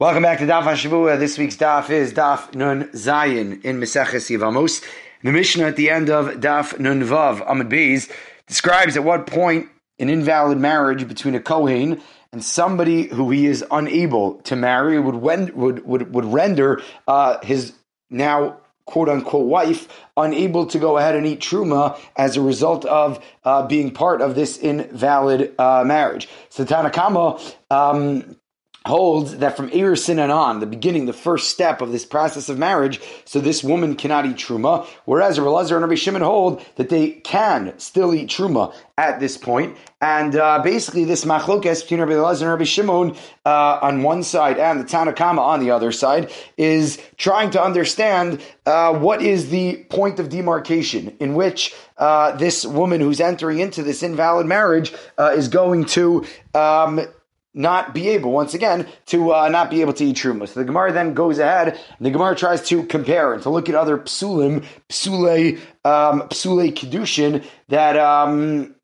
Welcome back to Daf HaShavua. This week's Daf is Daf Nun Zayin in Meseches Yevamos. The Mishnah at the end of Daf Nun Vav Amud Beis describes at what point an invalid marriage between a Kohen and somebody who he is unable to marry would would would, would render uh, his now quote unquote wife unable to go ahead and eat truma as a result of uh, being part of this invalid uh, marriage. So Tanakama um, holds that from Erisin and on, the beginning, the first step of this process of marriage, so this woman cannot eat truma, whereas Rabbi and Rabbi Shimon hold that they can still eat truma at this point. And uh, basically, this machlokes between Rabbi Elazar and Rabbi Shimon uh, on one side and the Tanakama on the other side is trying to understand uh, what is the point of demarcation in which uh, this woman who's entering into this invalid marriage uh, is going to. Um, not be able, once again, to uh, not be able to eat truma. So the Gemara then goes ahead, the Gemara tries to compare and to look at other psulim, psule, um, psule kedushin that um,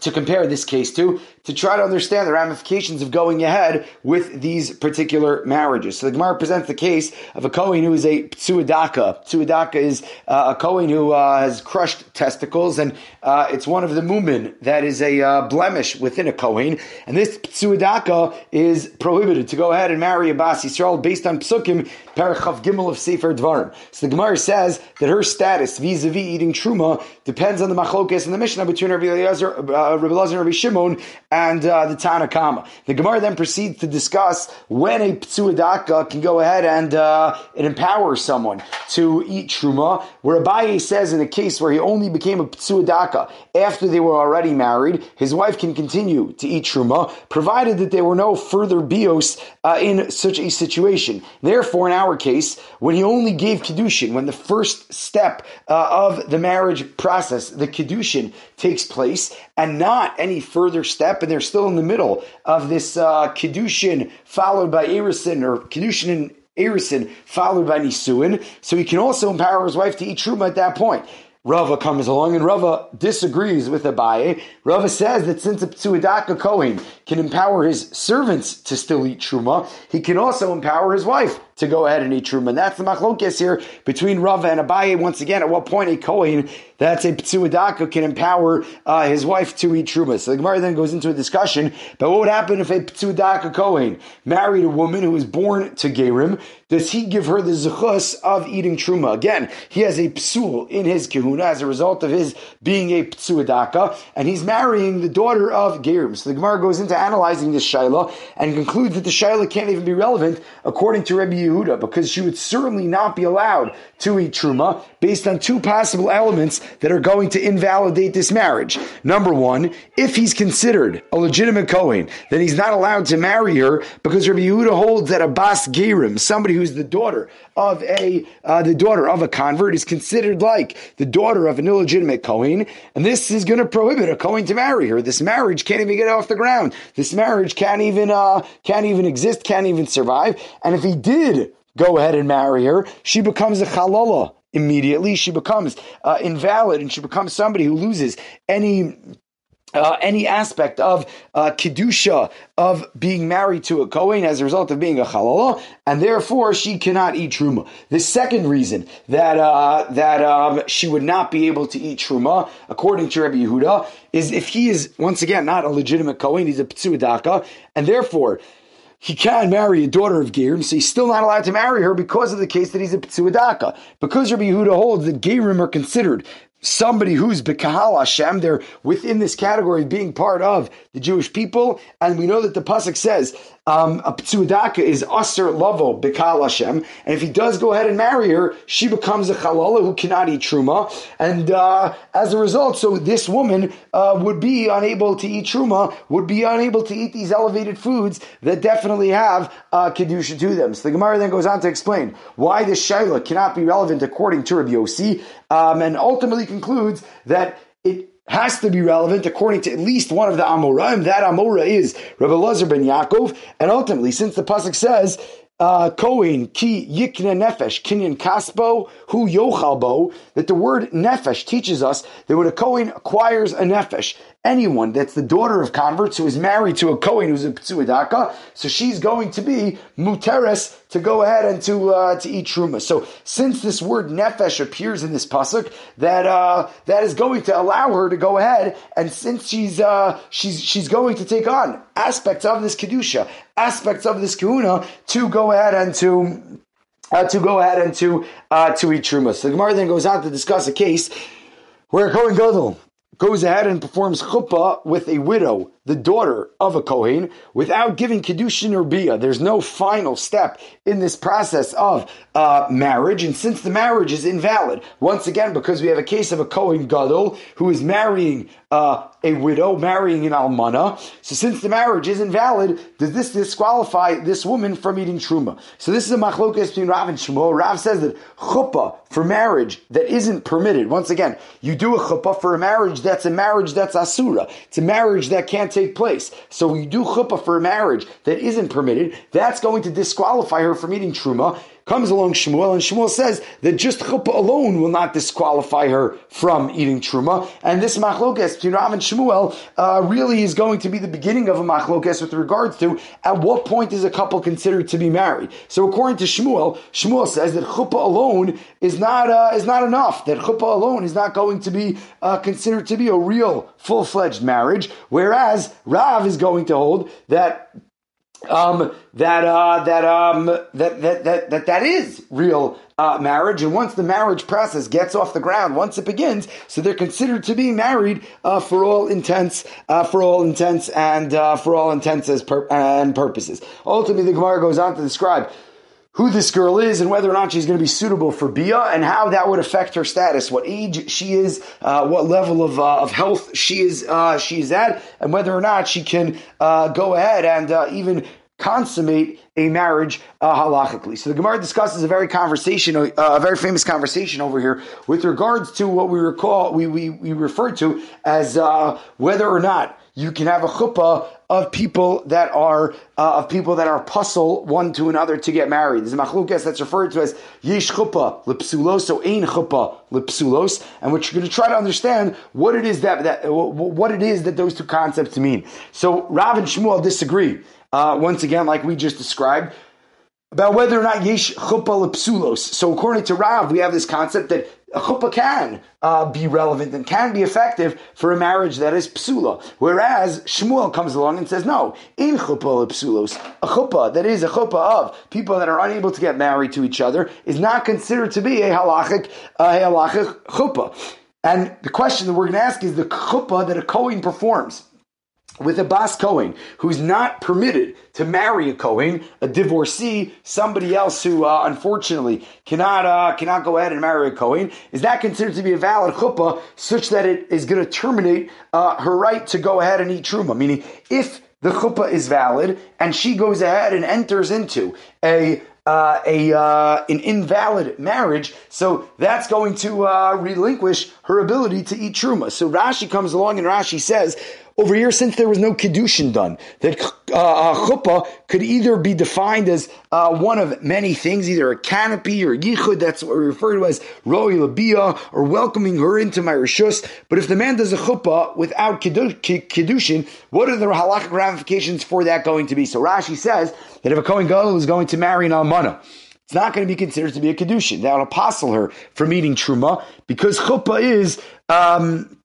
to compare this case to, to try to understand the ramifications of going ahead with these particular marriages. So the Gemara presents the case of a Kohen who is a Psuadaka. Psuadaka is uh, a Kohen who uh, has crushed testicles, and uh, it's one of the mumin that is a uh, blemish within a Kohen. And this Psuadaka is prohibited to go ahead and marry a Bas Yisrael based on Psukim, Perek Chaf Gimel of Sefer Dvarim. So the Gemara says that her status vis-a-vis eating Truma depends on the Machlokes and the Mishnah between Rabbi Eliezer, uh, Rabbi Elazar and Rabbi Shimon, uh, the Tanakama. The Gemara then proceeds to discuss when a Ptsuadaka can go ahead and uh, it empowers someone to eat Truma, where Abaye says in a case where he only became a Ptsuadaka after they were already married, his wife can continue to eat Truma, provided that there were no further bios uh, in such a situation. Therefore, in our case, when he only gave Kedushin, when the first step uh, of the marriage process, the Kedushin, takes place, and not any further step, and they're still in the middle of this uh, Kedushin followed by Erisin, or Kedushin and Erisin followed by Nisuin, so he can also empower his wife to eat Truma at that point. Rava comes along and Rava disagrees with Abaye. Rava says that since a Ptsuadaka Kohen can empower his servants to still eat Truma, he can also empower his wife to go ahead and eat truma. And that's the machlokes here between Rava and Abaye. Once again, at what point a Kohen that's a Ptsuadaka can empower uh, his wife to eat truma. So the Gemara then goes into a discussion But what would happen if a Ptsuadaka Kohen married a woman who was born to Gerim. Does he give her the zechus of eating truma? Again, he has a psul in his kahuna as a result of his being a Ptsuadaka, and he's marrying the daughter of Gerim. So the Gemara goes into analyzing this shaila and concludes that the shaila can't even be relevant according to Rabbi Yehuda because she would certainly not be allowed to eat truma based on two possible elements that are going to invalidate this marriage. Number one, if he's considered a legitimate Kohen, then he's not allowed to marry her because Rabbi Yehuda holds that a Bas Gerim, somebody who's the daughter of a uh, the daughter of a convert, is considered like the daughter of an illegitimate Kohen, and this is going to prohibit a Kohen to marry her. This marriage can't even get off the ground. This marriage can't even uh, can't even exist, can't even survive. And if he did go ahead and marry her, she becomes a chalala immediately. She becomes uh, invalid and she becomes somebody who loses any uh, any aspect of uh, kedusha of being married to a kohen as a result of being a halala, and therefore she cannot eat truma. The second reason that uh, that um, she would not be able to eat truma, according to Rabbi Yehuda, is if he is once again not a legitimate kohen, he's a ptsuadaka, and therefore he can marry a daughter of Gerim, so he's still not allowed to marry her because of the case that he's a Ptsuadaka. Because Rabbi Yehuda holds that Gerim are considered somebody who's Bekahal Hashem, they're within this category of being part of the Jewish people, and we know that the Pasuk says, um, a ptsudaka is aser lavo bikal Hashem, and if he does go ahead and marry her, she becomes a chalala who cannot eat truma, and uh, as a result, so this woman uh, would be unable to eat truma, would be unable to eat these elevated foods that definitely have uh, kedusha to them. So the Gemara then goes on to explain why this shaila cannot be relevant according to Rabbi Yossi, um, and ultimately concludes that it has to be relevant according to at least one of the Amoraim. That Amora is Rabbi Lazar ben Yaakov. And ultimately, since the Pasuk says, uh, Kohen ki yikne nefesh kinyan kaspo hu yochalbo, that the word nefesh teaches us that when a Kohen acquires a nefesh, anyone that's the daughter of converts who is married to a Kohen who's a Ptsuadaka, so she's going to be muteres to go ahead and to uh, to eat truma. So since this word nefesh appears in this pasuk, that uh, that is going to allow her to go ahead, and since she's uh, she's she's going to take on aspects of this kedusha, aspects of this kahuna, to go ahead and to uh, to go ahead and to uh, to eat truma. So the Gemara then goes on to discuss a case where Kohen Gadol goes ahead and performs chuppah with a widow the daughter of a Kohen without giving Kedushin or Bia. There's no final step in this process of uh, marriage. And since the marriage is invalid, once again, because we have a case of a Kohen Gadol who is marrying uh, a widow, marrying an almana. So since the marriage is invalid, does this disqualify this woman from eating truma? So this is a machlokas between Rav and Shmuel. Rav says that chuppah for marriage that isn't permitted. Once again, you do a chuppah for a marriage that's a marriage that's asura. It's a marriage that can't take place. So you do chuppah for a marriage that isn't permitted, that's going to disqualify her from eating truma. Comes along Shmuel, and Shmuel says that just chuppah alone will not disqualify her from eating truma. And this machlokas between Rav and Shmuel uh, really is going to be the beginning of a machlokas with regards to at what point is a couple considered to be married. So according to Shmuel, Shmuel says that chuppah alone is not uh, is not enough. That chuppah alone is not going to be uh, considered to be a real full fledged marriage. Whereas Rav is going to hold that um, that uh, that um, that, that that that that is real uh, marriage, and once the marriage process gets off the ground, once it begins, so they're considered to be married uh, for all intents, uh, for all intents, and uh, for all intents and purposes. Ultimately, the Gemara goes on to describe who this girl is and whether or not she's going to be suitable for Bia and how that would affect her status, what age she is, uh, what level of, uh, of health she is uh, she is at, and whether or not she can uh, go ahead and uh, even consummate a marriage uh, halachically. So the Gemara discusses a very conversation, a very famous conversation over here with regards to what we recall we we, we refer to as whether or not you can have a chuppah of people that are uh, of people that are pasul one to another to get married. There's a machlukas that's referred to as yish chuppah lepsulos, so ein chuppah lepsulos, and we're going to try to understand what it is that, that what it is that those two concepts mean. So Rav and Shmuel disagree. Uh, once again, like we just described, about whether or not yesh chuppah lepsulos. So according to Rav, we have this concept that a chuppah can uh, be relevant and can be effective for a marriage that is psula. Whereas Shmuel comes along and says, no, in chuppah psulos, a chuppah that is a chuppah of people that are unable to get married to each other is not considered to be a halachic, a halachic chuppah. And the question that we're going to ask is the chuppah that a Kohen performs with a Bas Cohen who's not permitted to marry a Cohen, a divorcee, somebody else who uh, unfortunately cannot uh, cannot go ahead and marry a Cohen, is that considered to be a valid chuppah such that it is going to terminate uh, her right to go ahead and eat truma? Meaning, if the chuppah is valid and she goes ahead and enters into a uh, a uh, an invalid marriage, so that's going to uh, relinquish her ability to eat truma. So Rashi comes along and Rashi says, over here, since there was no kedushin done, that uh, uh, chuppah could either be defined as uh, one of many things, either a canopy or yichud, that's what we refer to as roi labia, or welcoming her into my rishus. But if the man does a chuppah without kedushin, what are the halachic ramifications for that going to be? So Rashi says that if a Kohen Gadol is going to marry an almana, it's not going to be considered to be a kedushin. That will apostle her from eating truma because chuppah is um,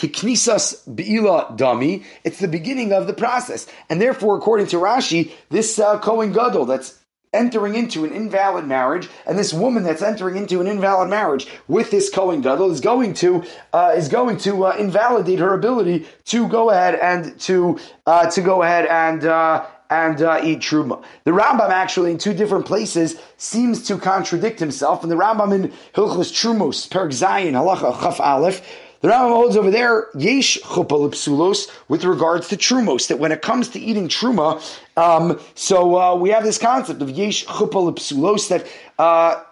Kiknisas Be'ila Dami, it's the beginning of the process. And therefore, according to Rashi, this uh, Gadol that's entering into an invalid marriage, and this woman that's entering into an invalid marriage with this Kohen Gadol is going to uh, is going to uh, invalidate her ability to go ahead and to uh, to go ahead and uh, and uh, eat truma. The Rambam actually in two different places seems to contradict himself, and the Rambam in Hilchos Trumos, Perek Halacha Chaf Aleph the Rambam holds over there, yesh psulos with regards to trumos, that when it comes to eating truma, um, so uh, we have this concept of yesh psulos that uh,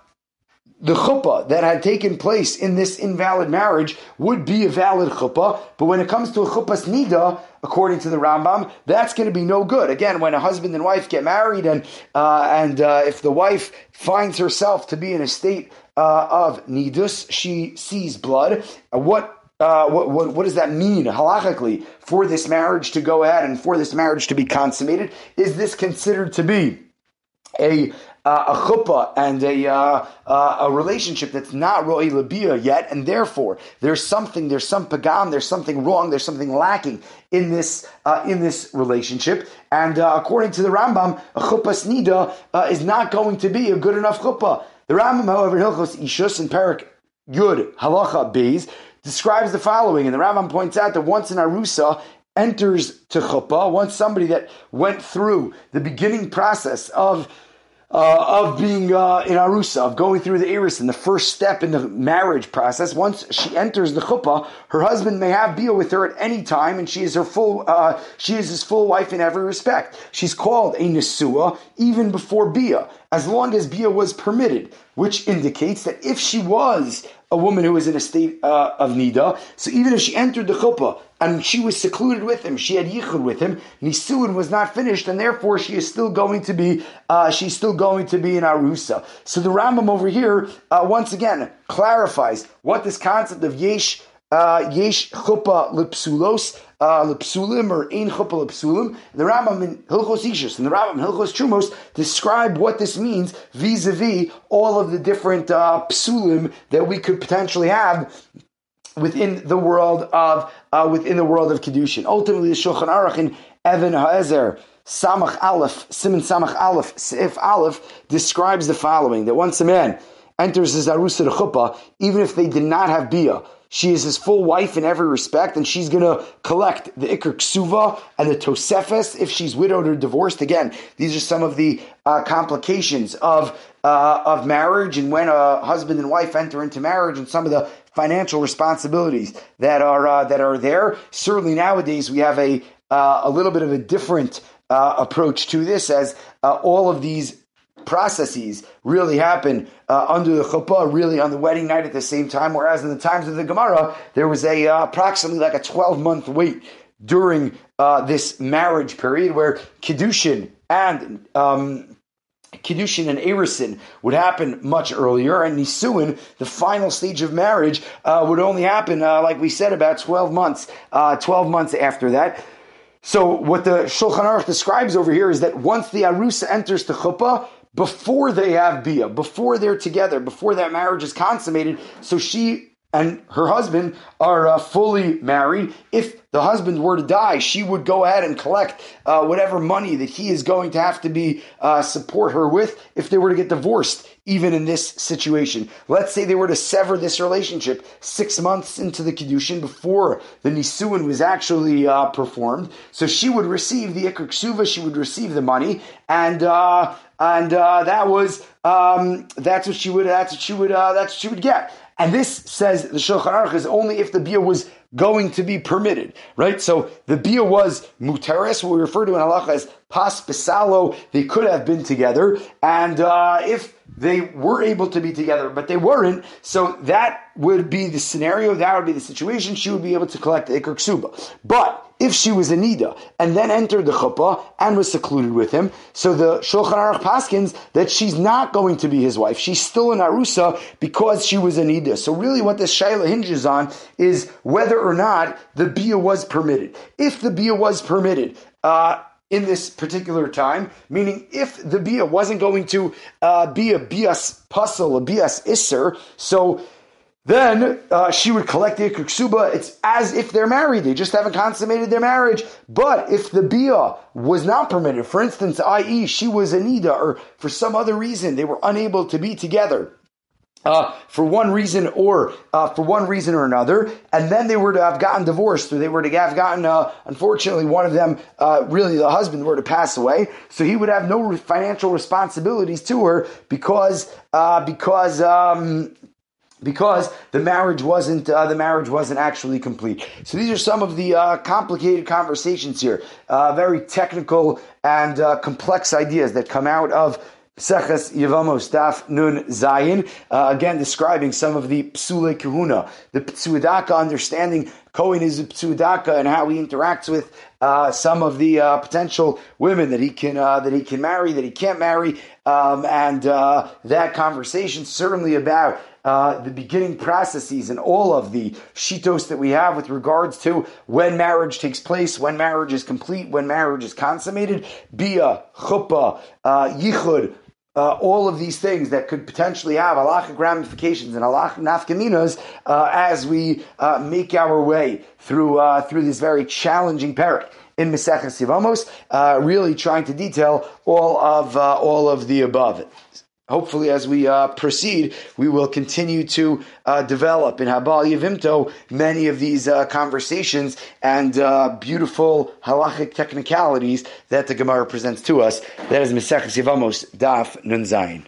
the chuppah that had taken place in this invalid marriage would be a valid chuppah, but when it comes to a chuppah's nida, according to the Rambam, that's going to be no good. Again, when a husband and wife get married, and uh, and uh, if the wife finds herself to be in a state uh, of nidus, she sees blood. what uh, what, what, what, does that mean halachically for this marriage to go ahead and for this marriage to be consummated? Is this considered to be a uh, a chuppah and a uh, uh, a relationship that's not ro'i labia yet, and therefore there's something, there's some pagam, there's something wrong, there's something lacking in this uh, in this relationship. And uh, according to the Rambam, a chuppah snida is not going to be a good enough chuppah. The Rambam, however, Hilchos Ishus and Perik Yud Halacha Beis describes the following, and the Rambam points out that once an arusa enters to chuppah, once somebody that went through the beginning process of uh, of being uh, in arusa, of going through the iris, and the first step in the marriage process. Once she enters the chuppah, her husband may have bia with her at any time, and she is her full, uh, she is his full wife in every respect. She's called a nesua even before bia, as long as bia was permitted, which indicates that if she was a woman who was in a state uh, of nida. So even if she entered the chuppah and she was secluded with him, she had yichud with him, nisuin was not finished, and therefore she is still going to be uh, she's still going to be in arusa. So the Rambam over here uh, once again clarifies what this concept of yesh yesh chuppah lepsulos uh, lepsulim or ein chuppah lepsulim. The Rambam in Hilchos Ishus and the Rambam in Hilchos Trumos describe what this means vis-a-vis all of the different uh, psulim that we could potentially have within the world of uh, within the world of kedushin. Ultimately, the Shulchan Aruch in Even Ha'ezer. Samach Aleph, Siman Samach Aleph, Sif Aleph describes the following: that once a man enters his arusa chuppah, even if they did not have bia, she is his full wife in every respect, and she's going to collect the Iker Ksuva and the Tosefes if she's widowed or divorced. Again, these are some of the uh, complications of uh, of marriage and when a husband and wife enter into marriage and some of the financial responsibilities that are uh, that are there. Certainly nowadays we have a uh, a little bit of a different uh, approach to this as uh, all of these processes really happen uh, under the chuppah, really on the wedding night at the same time. Whereas in the times of the Gemara, there was a uh, approximately like a twelve month wait during uh, this marriage period where kiddushin and um, Kiddushin and Erisin would happen much earlier, and Nisuin, the final stage of marriage, uh, would only happen, uh, like we said, about 12 months, uh, 12 months after that. So what the Shulchan Aruch describes over here is that once the Arusa enters the chuppah, before they have bia, before they're together, before that marriage is consummated. So she and her husband are uh, fully married. If the husband were to die, she would go ahead and collect uh, whatever money that he is going to have to be uh, support her with if they were to get divorced. Even in this situation, let's say they were to sever this relationship six months into the kiddushin before the nisuin was actually uh, performed, so she would receive the ikr she would receive the money, and uh, and uh, that was um, that's what she would that's what she would that's what she would get. And this says the Shulchan Aruch is only if the bia was going to be permitted, right? So the bia was muteris, what we refer to in halacha as pas besalo. They could have been together, and uh, if they were able to be together, but they weren't, so that would be the scenario. That would be the situation. She would be able to collect the ikr ksuba, but if she was a nida and then entered the chuppah and was secluded with him, so the Shulchan Aruch paskins that she's not going to be his wife. She's still an arusa because she was a nida. So really, what this shaila hinges on is whether or not the bia was permitted. If the bia was permitted. Uh, in this particular time, meaning if the bia wasn't going to uh, be a bias puzzle, a bias isser, so then uh, she would collect the ikr It's as if they're married; they just haven't consummated their marriage. But if the bia was not permitted, for instance, i.e., she was a nida, or for some other reason they were unable to be together. Uh, for one reason or uh, for one reason or another, and then they were to have gotten divorced, or they were to have gotten, uh, unfortunately, one of them, uh, really the husband, were to pass away, so he would have no financial responsibilities to her because uh, because um, because the marriage wasn't uh, the marriage wasn't actually complete. So these are some of the uh, complicated conversations here, uh, very technical and uh, complex ideas that come out of Seches Yevamos Daf Nun Zayin, uh, again describing some of the Psule Kahuna, the Psuidaka understanding Kohen is Psudaka and how he interacts with uh, some of the uh, potential women that he can uh, that he can marry, that he can't marry, um, and uh, that conversation certainly about uh, the beginning processes and all of the shitos that we have with regards to when marriage takes place, when marriage is complete, when marriage is consummated, bia, chuppah, uh, yichud, uh, all of these things that could potentially have halachic ramifications and halachic nafkaminas uh, as we uh, make our way through uh, through this very challenging parak in Maseches Yevamos, uh, really trying to detail all of uh, all of the above hopefully, as we uh, proceed, we will continue to uh, develop in Habal Yevimto many of these uh, conversations and uh, beautiful halachic technicalities that the Gemara presents to us. That is Mesechus Yevamos Daf Nun Zayin.